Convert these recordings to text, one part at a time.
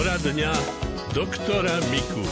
Poradňa doktora Miku.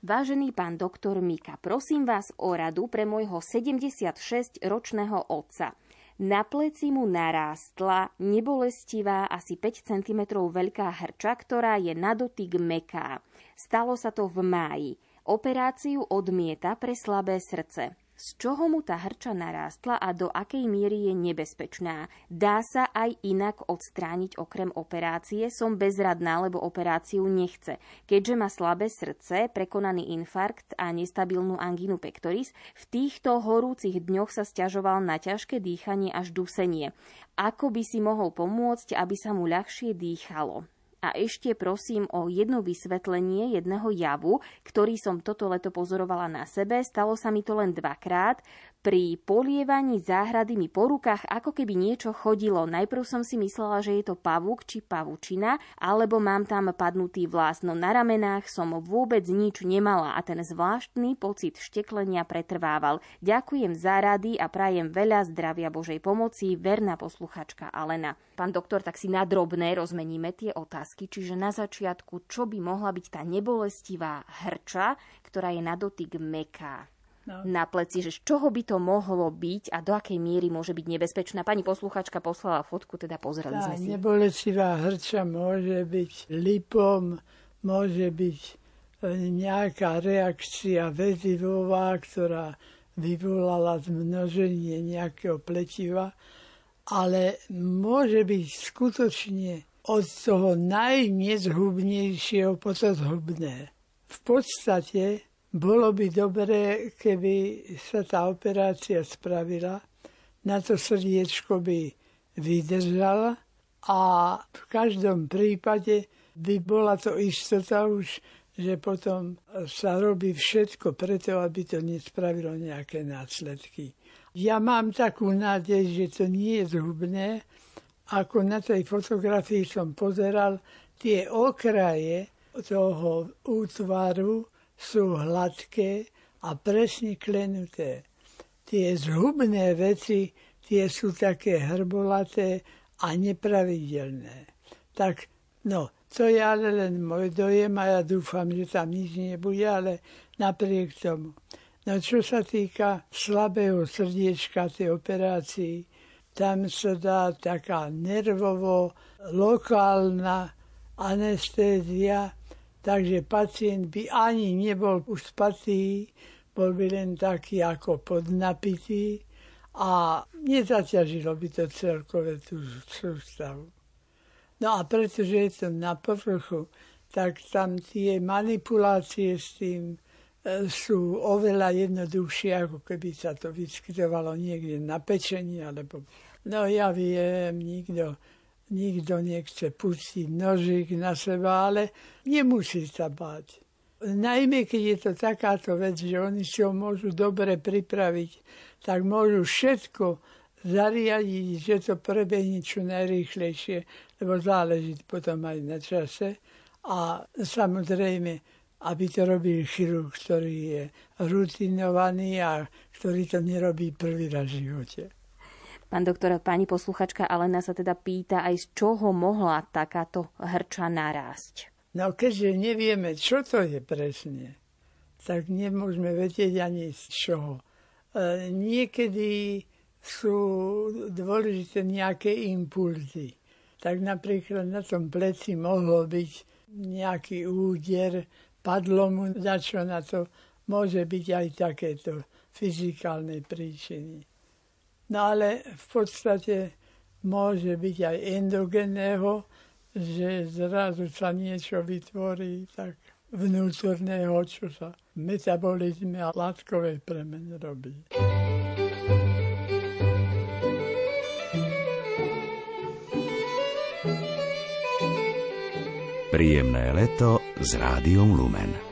Vážený pán doktor Mika, prosím vás o radu pre môjho 76-ročného otca. Na pleci mu narástla nebolestivá asi 5 cm veľká hrča, ktorá je na dotyk meká. Stalo sa to v máji. Operáciu odmieta pre slabé srdce z čoho mu tá hrča narástla a do akej miery je nebezpečná. Dá sa aj inak odstrániť okrem operácie? Som bezradná, lebo operáciu nechce. Keďže má slabé srdce, prekonaný infarkt a nestabilnú angínu pectoris, v týchto horúcich dňoch sa stiažoval na ťažké dýchanie až dusenie. Ako by si mohol pomôcť, aby sa mu ľahšie dýchalo? A ešte prosím o jedno vysvetlenie jedného javu, ktorý som toto leto pozorovala na sebe. Stalo sa mi to len dvakrát. Pri polievaní záhrady mi po rukách ako keby niečo chodilo. Najprv som si myslela, že je to pavúk či pavučina, alebo mám tam padnutý vlás, no na ramenách som vôbec nič nemala a ten zvláštny pocit šteklenia pretrvával. Ďakujem za rady a prajem veľa zdravia Božej pomoci, verná posluchačka Alena. Pán doktor, tak si na drobné rozmeníme tie otázky, čiže na začiatku, čo by mohla byť tá nebolestivá hrča, ktorá je na dotyk meká no. na pleci, že z čoho by to mohlo byť a do akej miery môže byť nebezpečná. Pani posluchačka poslala fotku, teda pozreli tá sme si. Nebolesivá hrča môže byť lipom, môže byť e, nejaká reakcia väzivová, ktorá vyvolala zmnoženie nejakého pletiva, ale môže byť skutočne od toho najnezhubnejšieho po to zhubné. V podstate bolo by dobré, keby sa tá operácia spravila, na to srdiečko by vydržala a v každom prípade by bola to istota už, že potom sa robí všetko preto, aby to nespravilo nejaké následky. Ja mám takú nádej, že to nie je zhubné. Ako na tej fotografii som pozeral, tie okraje toho útvaru sú hladké a presne klenuté. Tie zhubné veci, tie sú také hrbolaté a nepravidelné. Tak, no, to je ale len môj dojem a ja dúfam, že tam nič nebude, ale napriek tomu. No čo sa týka slabého srdiečka tej operácii, tam sa dá taká nervovo lokálna anestézia, takže pacient by ani nebol už spatý, bol by len taký ako podnapitý a nezaťažilo by to celkové tú sústavu. No a pretože je to na povrchu, tak tam tie manipulácie s tým e, sú oveľa jednoduchšie, ako keby sa to vyskytovalo niekde na pečení, alebo no ja viem, nikto nikto nechce pustiť nožík na seba, ale nemusí sa báť. Najmä keď je to takáto vec, že oni si ho môžu dobre pripraviť, tak môžu všetko zariadiť, že to prebehne čo najrýchlejšie, lebo záleží potom aj na čase. A samozrejme, aby to robil chirurg, ktorý je rutinovaný a ktorý to nerobí prvý raz v živote. Pán doktor, pani posluchačka Alena sa teda pýta aj z čoho mohla takáto hrča narásť. No keďže nevieme, čo to je presne, tak nemôžeme vedieť ani z čoho. E, niekedy sú dôležité nejaké impulzy. Tak napríklad na tom pleci mohlo byť nejaký úder, padlo mu čo na to. Môže byť aj takéto fyzikálne príčiny. No ale v podstate môže byť aj endogenného, že zrazu sa niečo vytvorí tak vnútorného, čo sa metabolizme a látkovej premene robí. Príjemné leto s rádiom Lumen.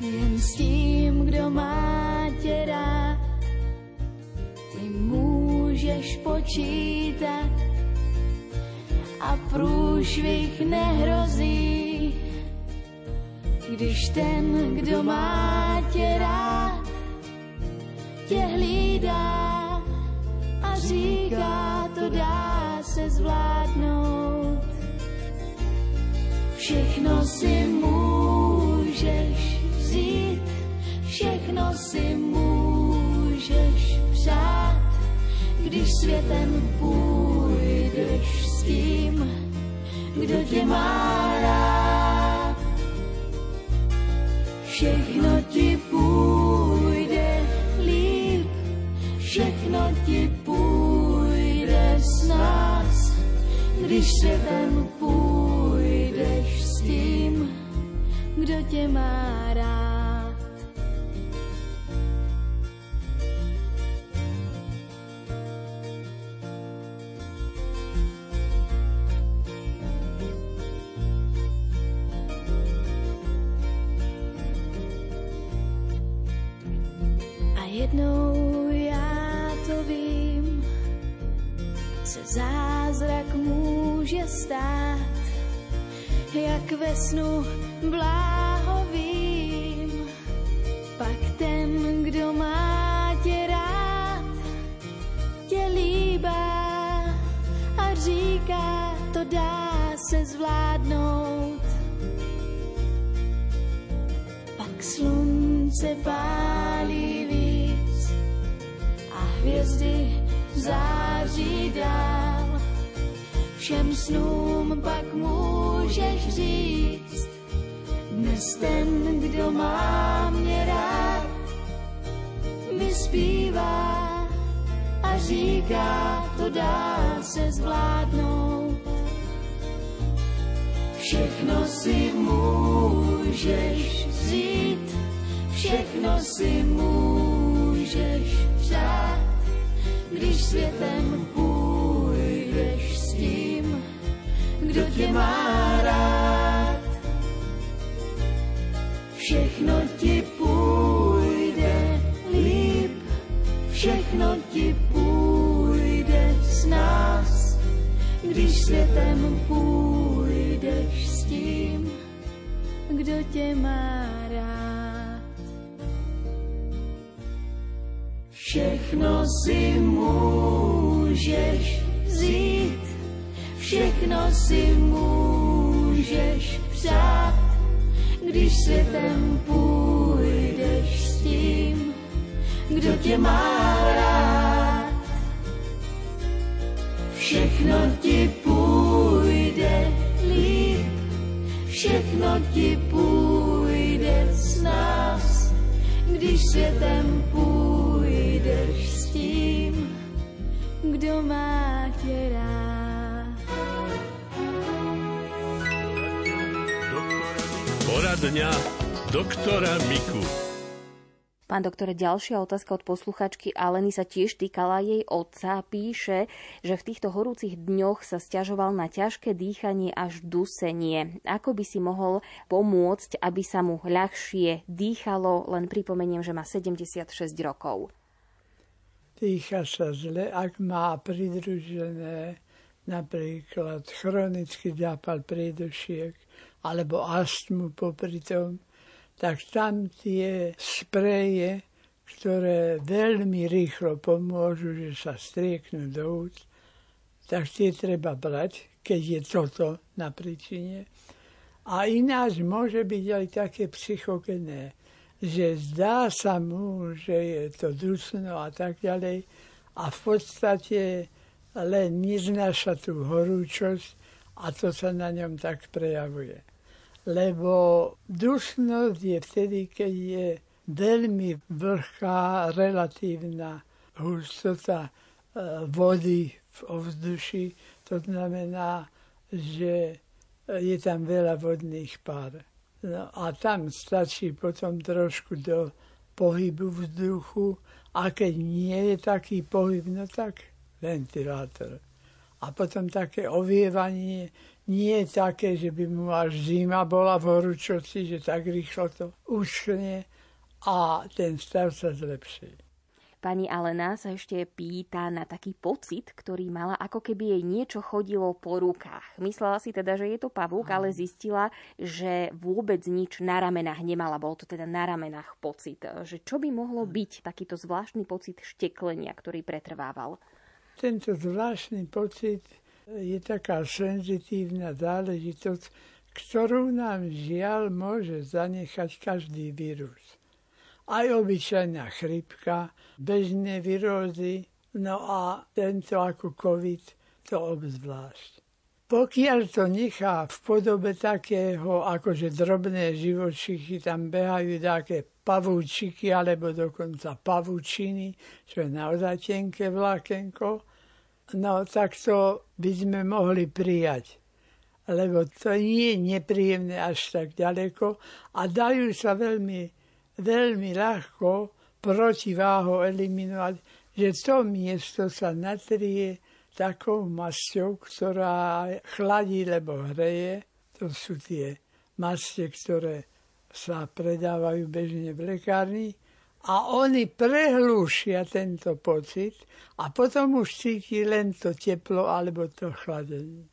Jen s tím, kdo má tě rád, ty můžeš počítat a průšvih nehrozí. Když ten, kdo má tě rád, tě hlídá a říká, to dá se zvládnout. Všechno si můžeš vzít, všechno si můžeš přát, když světem půjdeš s tím, kdo tě má rád. Všechno ti půjde líp, všechno ti půjde s nás, když světem půjdeš s tím, kdo tě má rád. A jednou já to vím, se zázrak může stát, jak ve snu bláhovým. Slunce pálí víc a hvězdy září dál. Všem snům pak můžeš říct, dnes ten, kdo má mě rád, mi zpívá a říká, to dá se zvládnout. Všechno si můžeš vzít, všechno si můžeš přát, když světem půjdeš s tím, kdo tě má rád. Všechno ti půjde líp, všechno ti půjde s nás, když světem půjdeš s tím, kdo tě má rád. Všechno si můžeš vzít, všechno si můžeš přát, když světem půjdeš s tím, kdo tě má rád. Všechno ti půjde líp, všechno ti půjde s nás, když světem půjdeš s tím, kdo má tě rád. Poradňa doktora Miku. Pán doktor, ďalšia otázka od posluchačky Aleny sa tiež týkala jej otca. Píše, že v týchto horúcich dňoch sa stiažoval na ťažké dýchanie až dusenie. Ako by si mohol pomôcť, aby sa mu ľahšie dýchalo? Len pripomeniem, že má 76 rokov. Dýcha sa zle, ak má pridružené napríklad chronický zápal prídušiek alebo astmu popri tom, tak tam tie spreje, ktoré veľmi rýchlo pomôžu, že sa strieknú do út, tak tie treba brať, keď je toto na príčine. A ináč môže byť aj také psychogené, že zdá sa mu, že je to dusno a tak ďalej a v podstate len neznáša tú horúčosť a to sa na ňom tak prejavuje lebo dušnosť je vtedy, keď je veľmi vlhká relatívna hustota vody v ovzduši. To znamená, že je tam veľa vodných pár. No a tam stačí potom trošku do pohybu vzduchu a keď nie je taký pohyb, no tak ventilátor. A potom také ovievanie nie je také, že by mu až zima bola v horúčoci, že tak rýchlo to uschne a ten stav sa zlepší. Pani Alena sa ešte pýta na taký pocit, ktorý mala, ako keby jej niečo chodilo po rukách. Myslela si teda, že je to pavúk, ale zistila, že vôbec nič na ramenách nemala. Bol to teda na ramenách pocit. Že čo by mohlo byť takýto zvláštny pocit šteklenia, ktorý pretrvával? Tento zvláštny pocit je taká senzitívna záležitosť, ktorú nám žiaľ môže zanechať každý vírus aj obyčajná chrypka, bežné virózy, no a tento ako COVID to obzvlášť. Pokiaľ to nechá v podobe takého, akože drobné živočichy, tam behajú také pavúčiky alebo dokonca pavúčiny, čo je naozaj tenké vlákenko, no tak to by sme mohli prijať lebo to nie je nepríjemné až tak ďaleko a dajú sa veľmi veľmi ľahko protiváho eliminovať, že to miesto sa natrie takou masťou, ktorá chladí, lebo hreje. To sú tie mastie, ktoré sa predávajú bežne v lekárni. A oni prehlúšia tento pocit a potom už cíti len to teplo alebo to chladenie.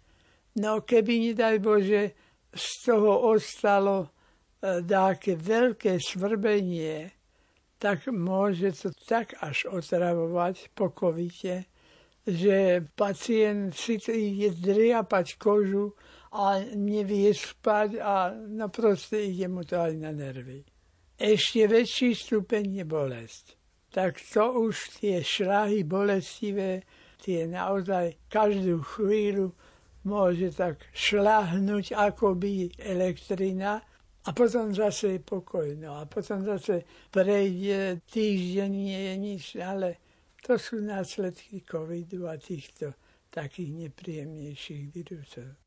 No keby, nedaj Bože, z toho ostalo dáke veľké svrbenie, tak môže to tak až otravovať pokovite, že pacient si ide driapať kožu a nevie spať a no proste ide mu to aj na nervy. Ešte väčší stupeň je bolesť. Tak to už tie šrahy bolestivé, tie naozaj každú chvíľu môže tak šľahnúť akoby elektrina a potom zase je pokoj. No a potom zase prejde týždeň, nie je nič, ale to sú následky covidu a týchto takých nepríjemnejších vírusov.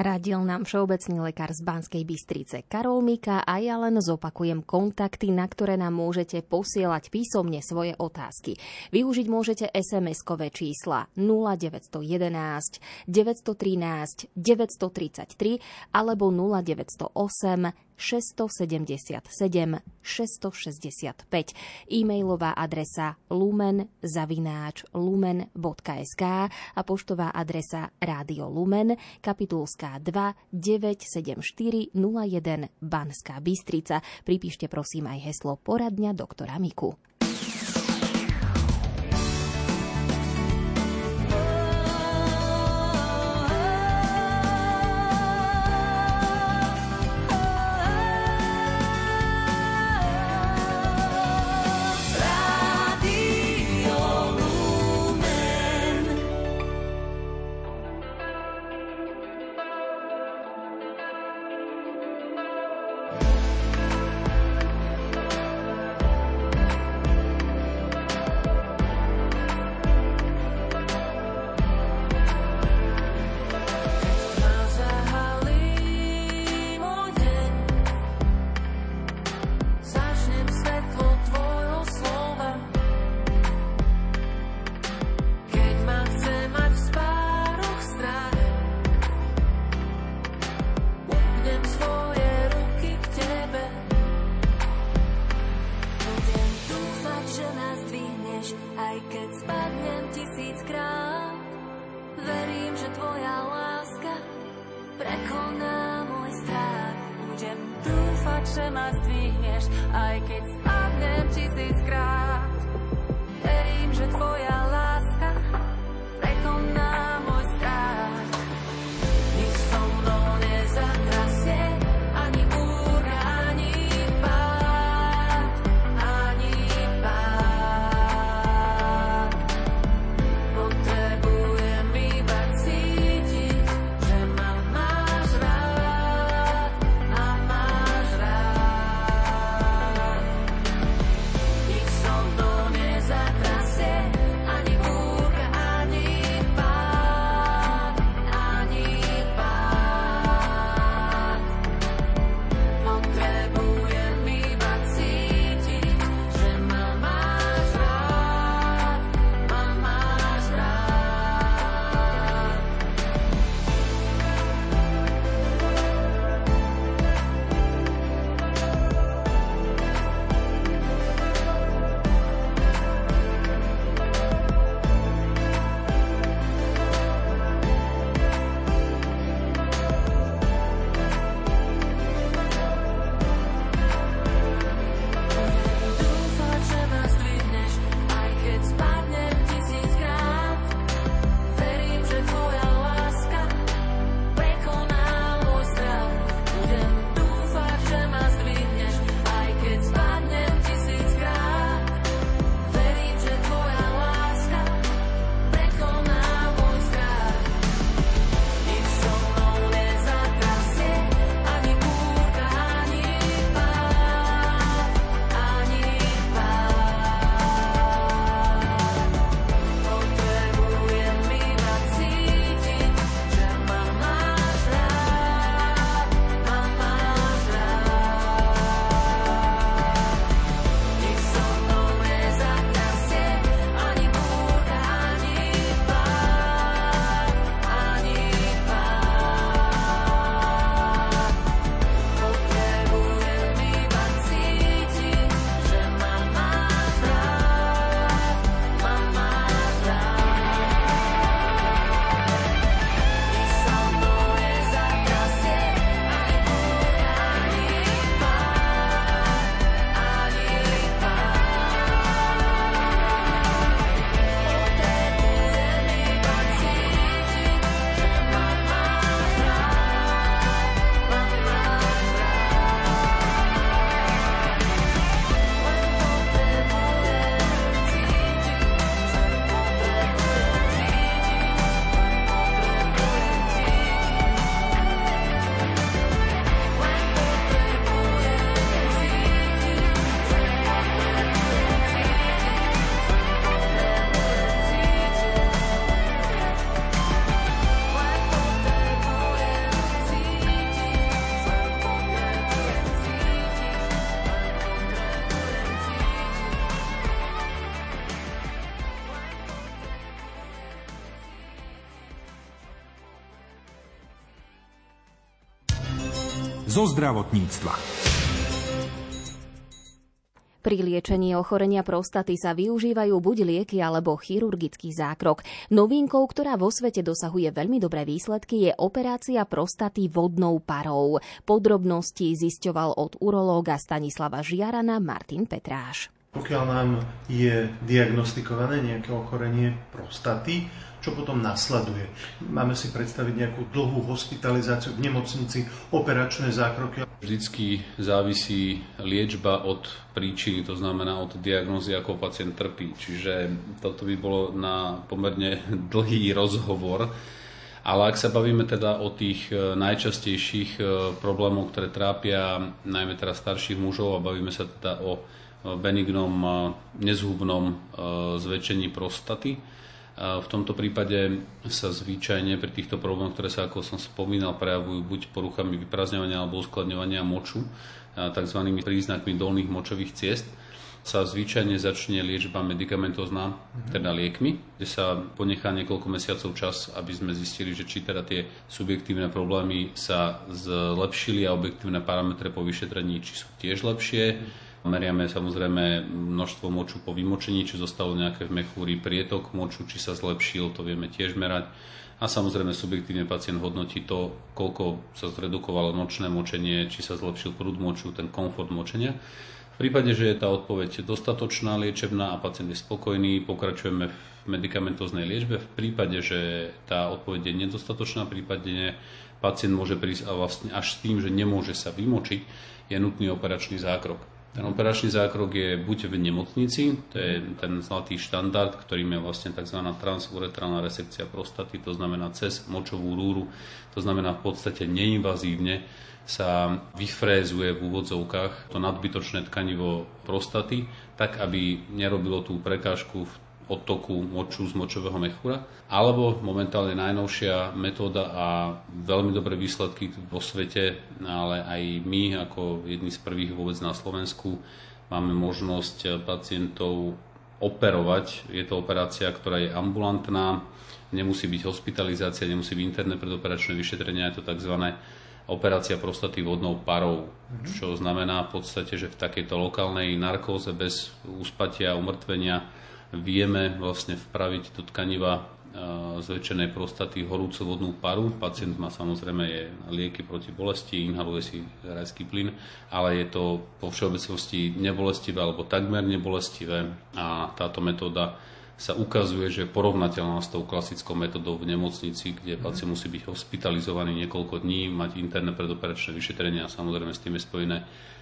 Radil nám všeobecný lekár z Banskej Bystrice Karol Mika a ja len zopakujem kontakty, na ktoré nám môžete posielať písomne svoje otázky. Využiť môžete SMS-kové čísla 0911 913 933 alebo 0908 677 665. E-mailová adresa lumen zavináč lumen.sk a poštová adresa Rádio Lumen, kapitulská 2 974 01 Banská Bystrica. Pripíšte prosím aj heslo poradňa doktora Miku. Zo zdravotníctva. Pri liečení ochorenia prostaty sa využívajú buď lieky alebo chirurgický zákrok. Novinkou, ktorá vo svete dosahuje veľmi dobré výsledky, je operácia prostaty vodnou parou. Podrobnosti zisťoval od urológa Stanislava Žiarana Martin Petráš. Pokiaľ nám je diagnostikované nejaké ochorenie prostaty, čo potom nasleduje. Máme si predstaviť nejakú dlhú hospitalizáciu v nemocnici, operačné zákroky. Vždycky závisí liečba od príčiny, to znamená od diagnózy, ako pacient trpí. Čiže toto by bolo na pomerne dlhý rozhovor. Ale ak sa bavíme teda o tých e, najčastejších e, problémov, ktoré trápia najmä teraz starších mužov a bavíme sa teda o benignom nezhubnom e, zväčšení prostaty, v tomto prípade sa zvyčajne pri týchto problémoch, ktoré sa, ako som spomínal, prejavujú buď poruchami vyprázdňovania alebo uskladňovania moču, tzv. príznakmi dolných močových ciest, sa zvyčajne začne liečba medicamentózna, teda liekmi, kde sa ponechá niekoľko mesiacov čas, aby sme zistili, že či teda tie subjektívne problémy sa zlepšili a objektívne parametre po vyšetrení, či sú tiež lepšie. Meriame samozrejme množstvo moču po vymočení, či zostalo nejaké v mechúri prietok moču, či sa zlepšil, to vieme tiež merať. A samozrejme subjektívne pacient hodnotí to, koľko sa zredukovalo nočné močenie, či sa zlepšil prúd moču, ten komfort močenia. V prípade, že je tá odpoveď dostatočná, liečebná a pacient je spokojný, pokračujeme v medicamentóznej liečbe. V prípade, že tá odpoveď je nedostatočná, prípadne pacient môže prísť a vlastne až s tým, že nemôže sa vymočiť, je nutný operačný zákrok. Ten operačný zákrok je buď v nemocnici, to je ten zlatý štandard, ktorým je vlastne tzv. transuretrálna resekcia prostaty, to znamená cez močovú rúru, to znamená v podstate neinvazívne sa vyfrézuje v úvodzovkách to nadbytočné tkanivo prostaty, tak aby nerobilo tú prekážku v odtoku moču z močového mechúra, alebo momentálne najnovšia metóda a veľmi dobré výsledky vo svete, ale aj my ako jedni z prvých vôbec na Slovensku máme možnosť pacientov operovať. Je to operácia, ktorá je ambulantná, nemusí byť hospitalizácia, nemusí byť interné predoperačné vyšetrenie, je to tzv. operácia prostaty vodnou parou, čo znamená v podstate, že v takejto lokálnej narkóze bez uspatia, umrtvenia vieme vlastne vpraviť do tkaniva zväčšenej prostaty horúcu vodnú paru. Pacient má samozrejme je lieky proti bolesti, inhaluje si rajský plyn, ale je to po všeobecnosti nebolestivé alebo takmer nebolestivé a táto metóda sa ukazuje, že je porovnateľná s tou klasickou metodou v nemocnici, kde pacient musí byť hospitalizovaný niekoľko dní, mať interné predoperačné vyšetrenie a samozrejme s tým je spojené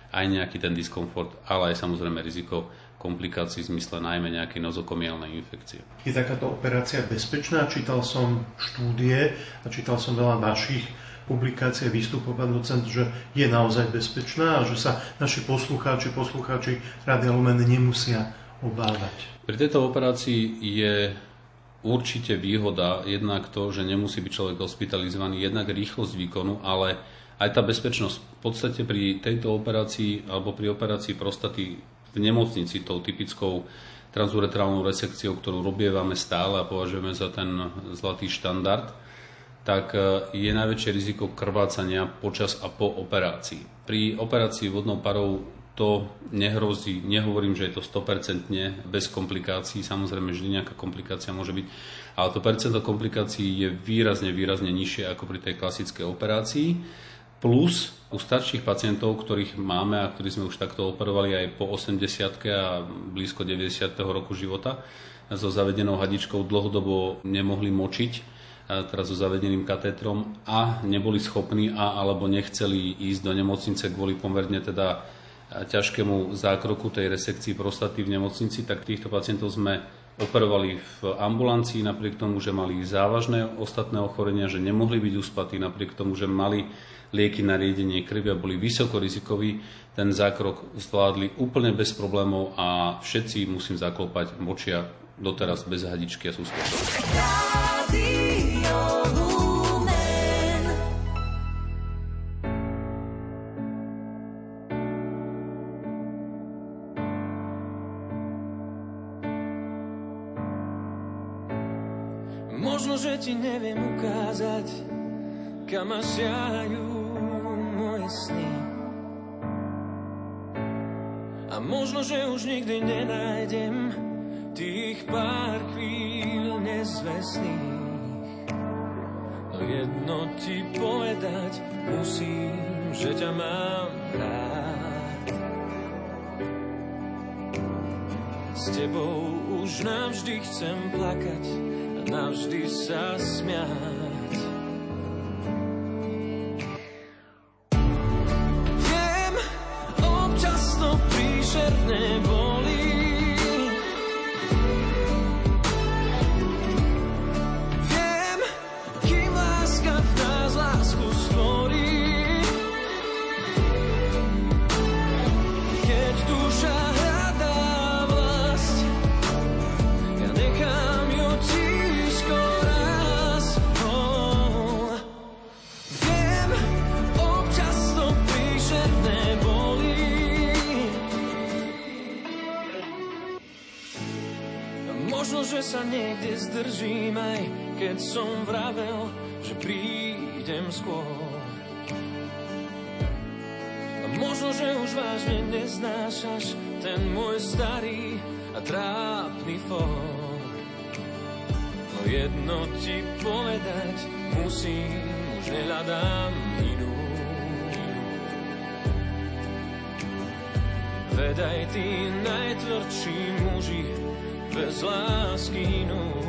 aj nejaký ten diskomfort, ale aj samozrejme riziko komplikácií v zmysle najmä nejakej nozokomiálnej infekcie. Je takáto operácia bezpečná? Čítal som štúdie a čítal som veľa vašich publikácií a výstupov, pán docent, že je naozaj bezpečná a že sa naši poslucháči, poslucháči Rádia Lumen nemusia obávať. Pri tejto operácii je určite výhoda jednak to, že nemusí byť človek hospitalizovaný, jednak rýchlosť výkonu, ale aj tá bezpečnosť. V podstate pri tejto operácii alebo pri operácii prostaty nemocnici tou typickou transuretrálnou resekciou, ktorú robievame stále a považujeme za ten zlatý štandard, tak e, je najväčšie riziko krvácania počas a po operácii. Pri operácii vodnou parou to nehrozí, nehovorím, že je to 100% bez komplikácií, samozrejme vždy nejaká komplikácia môže byť, ale to percento komplikácií je výrazne, výrazne nižšie ako pri tej klasickej operácii. Plus u starších pacientov, ktorých máme a ktorí sme už takto operovali aj po 80 a blízko 90. roku života, so zavedenou hadičkou dlhodobo nemohli močiť, teraz so zavedeným katétrom a neboli schopní a alebo nechceli ísť do nemocnice kvôli pomerne teda ťažkému zákroku tej resekcii prostaty v nemocnici, tak týchto pacientov sme operovali v ambulancii napriek tomu, že mali závažné ostatné ochorenia, že nemohli byť uspatí napriek tomu, že mali lieky na riedenie krvi a boli vysoko rizikoví, ten zákrok zvládli úplne bez problémov a všetci, musím zaklopať, močia doteraz bez hadičky a sú Možno, že ti neviem ukázať, kam ma siahajú moje sny. A možno, že už nikdy nenájdem tých pár chvíľ nezvestných. No jedno ti povedať musím, že ťa mám rád. S tebou už navždy chcem plakať a navždy sa smiať. Že sa niekde zdržím aj keď som vravel, že prídem skôr. A možno, že už vážne neznášaš ten môj starý a trápny for. No jedno ti povedať musím, už nehľadám inú. Veď aj tí najtvrdší muži bez lásky inú.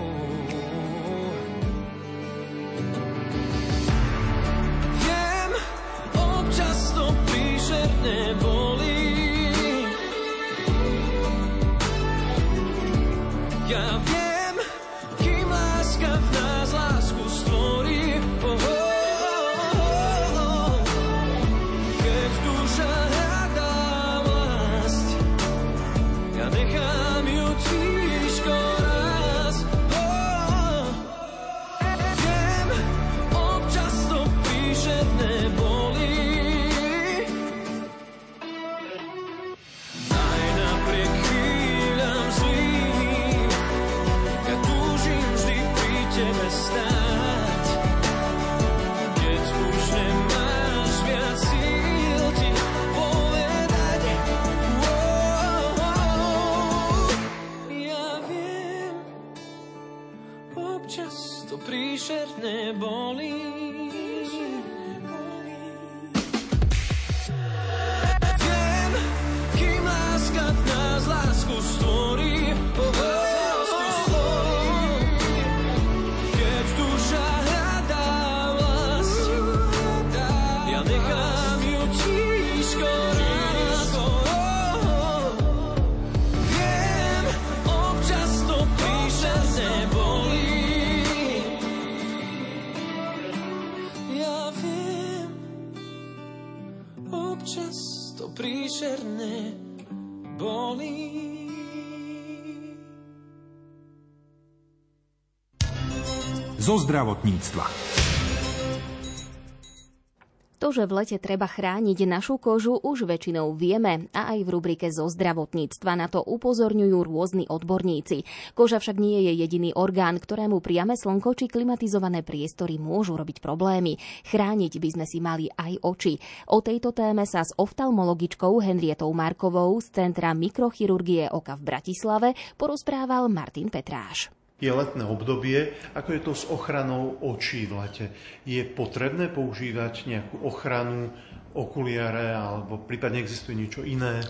Príšerné bolí. zo zdravotníctva. To, že v lete treba chrániť našu kožu, už väčšinou vieme a aj v rubrike zo zdravotníctva na to upozorňujú rôzni odborníci. Koža však nie je jediný orgán, ktorému priame slnko či klimatizované priestory môžu robiť problémy. Chrániť by sme si mali aj oči. O tejto téme sa s oftalmologičkou Henrietou Markovou z Centra mikrochirurgie oka v Bratislave porozprával Martin Petráš je letné obdobie. Ako je to s ochranou očí v lete? Je potrebné používať nejakú ochranu, okuliare, alebo prípadne existuje niečo iné?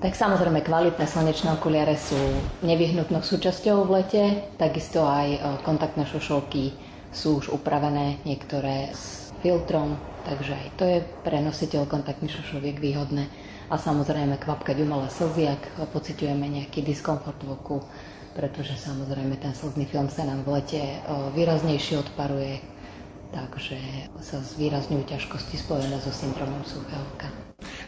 Tak samozrejme, kvalitné slnečné okuliare sú nevyhnutnou súčasťou v lete, takisto aj kontaktné šošovky sú už upravené, niektoré s filtrom, takže aj to je pre nositeľ kontaktných šošoviek výhodné. A samozrejme kvapkať umelé slzy, ak pociťujeme nejaký diskomfort v oku, pretože samozrejme ten slzný film sa nám v lete výraznejšie odparuje, takže sa zvýrazňujú ťažkosti spojené so syndromom suchého.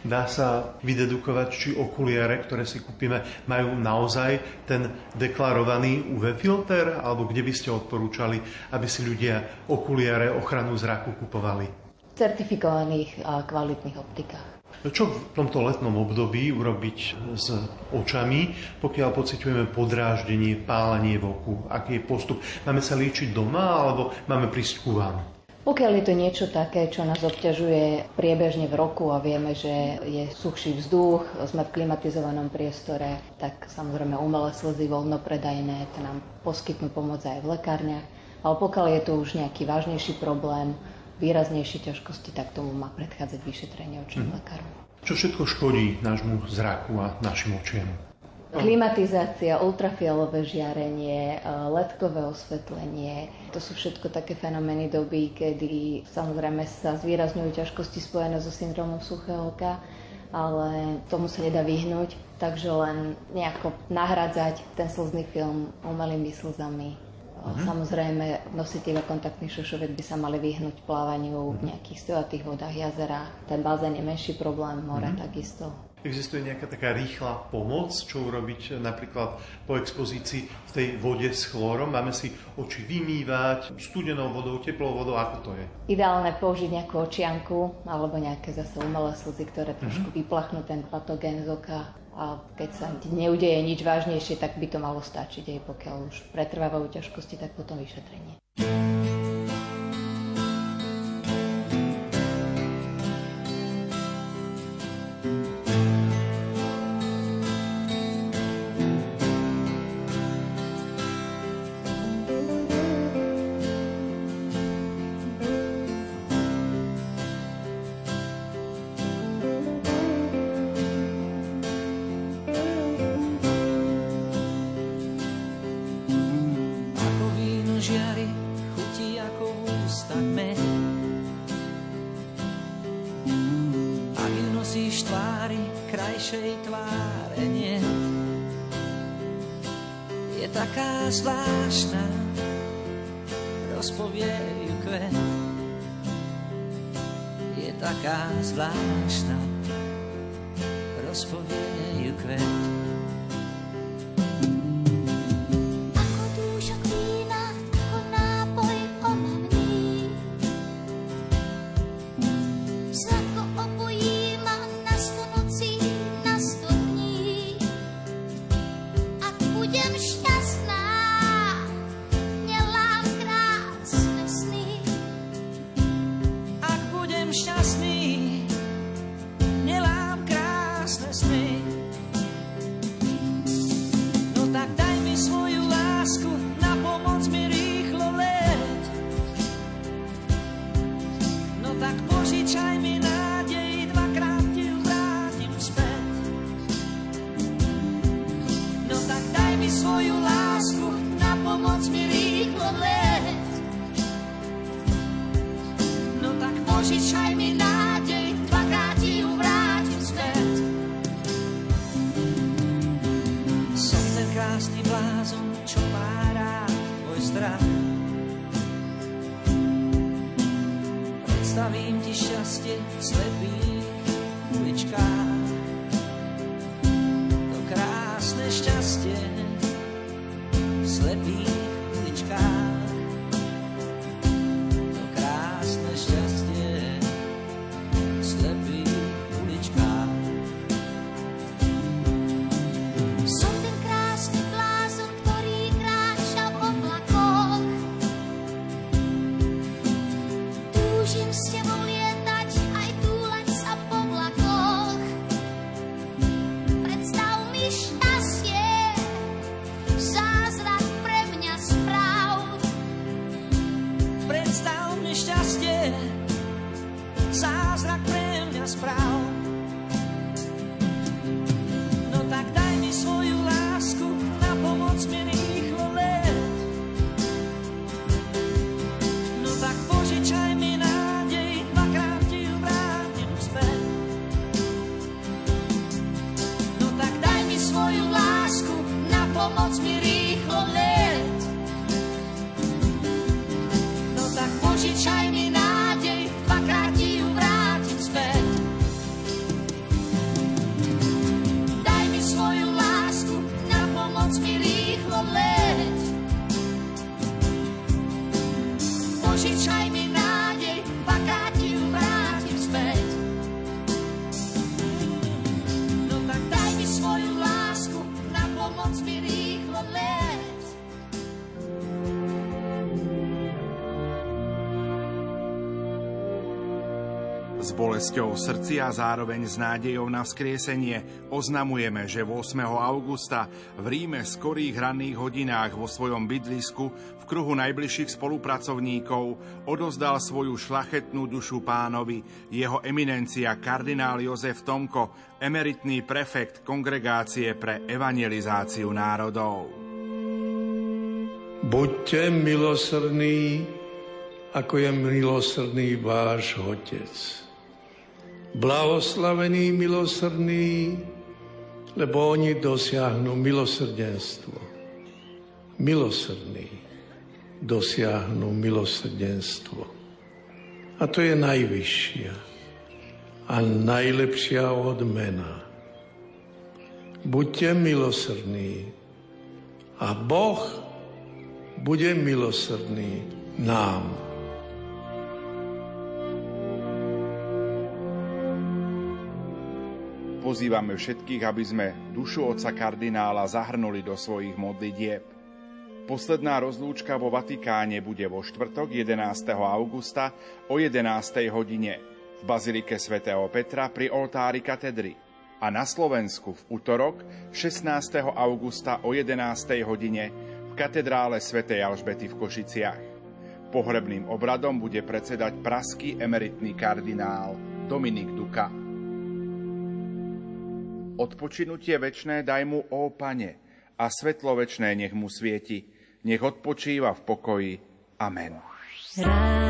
Dá sa vydedukovať, či okuliare, ktoré si kúpime, majú naozaj ten deklarovaný UV filter, alebo kde by ste odporúčali, aby si ľudia okuliare ochranu zraku kupovali? V certifikovaných a kvalitných optikách. No čo v tomto letnom období urobiť s očami, pokiaľ pociťujeme podráždenie, pálenie v oku? Aký je postup? Máme sa liečiť doma alebo máme prísť ku vám? Pokiaľ je to niečo také, čo nás obťažuje priebežne v roku a vieme, že je suchší vzduch, sme v klimatizovanom priestore, tak samozrejme umelé slzy voľnopredajné, to nám poskytnú pomoc aj v lekárniach. Ale pokiaľ je to už nejaký vážnejší problém, výraznejšie ťažkosti, tak tomu má predchádzať vyšetrenie očným hmm. lekárom. Čo všetko škodí nášmu zraku a našim očiam? Klimatizácia, ultrafialové žiarenie, e, ledkové osvetlenie, to sú všetko také fenomény doby, kedy samozrejme sa zvýrazňujú ťažkosti spojené so syndromom suchého oka, ale tomu sa nedá vyhnúť, takže len nejako nahradzať ten slzný film umelými slzami. Mhm. Samozrejme, nositeľe kontaktných šošoviek by sa mali vyhnúť plávaniu v mhm. nejakých stojatých vodách, jazera. Ten bazén je menší problém, more mhm. takisto. Existuje nejaká taká rýchla pomoc, čo urobiť napríklad po expozícii v tej vode s chlórom? Máme si oči vymývať studenou vodou, teplou vodou, ako to je? Ideálne použiť nejakú očianku alebo nejaké zase umelé slzy, ktoré trošku mm-hmm. vyplachnú ten patogén z oka a keď sa neudeje nič vážnejšie, tak by to malo stačiť, aj pokiaľ už pretrvávajú ťažkosti, tak potom vyšetrenie. taká zvláštna, rozpovie ju kvet. Je taká zvláštna, she chiming? Bolesťou v srdci a zároveň s nádejou na vzkriesenie oznamujeme, že 8. augusta v Ríme v skorých ranných hodinách vo svojom bydlisku v kruhu najbližších spolupracovníkov odozdal svoju šlachetnú dušu pánovi jeho eminencia kardinál Jozef Tomko, emeritný prefekt kongregácie pre evangelizáciu národov. Buďte milosrdní, ako je milosrdný váš Otec. Blahoslavení milosrdní, lebo oni dosiahnu milosrdenstvo. Milosrdní dosiahnu milosrdenstvo. A to je najvyššia a najlepšia odmena. Buďte milosrdní a Boh bude milosrdný nám. Pozývame všetkých, aby sme dušu otca kardinála zahrnuli do svojich modlitieb. Posledná rozlúčka vo Vatikáne bude vo štvrtok 11. augusta o 11. hodine v Bazilike svätého Petra pri oltári katedry a na Slovensku v útorok 16. augusta o 11. hodine v katedrále svätej Alžbety v Košiciach. Pohrebným obradom bude predsedať praský emeritný kardinál Dominik Duka. Odpočinutie večné daj mu, ó Pane, a svetlo večné nech mu svieti. Nech odpočíva v pokoji. Amen. Rád.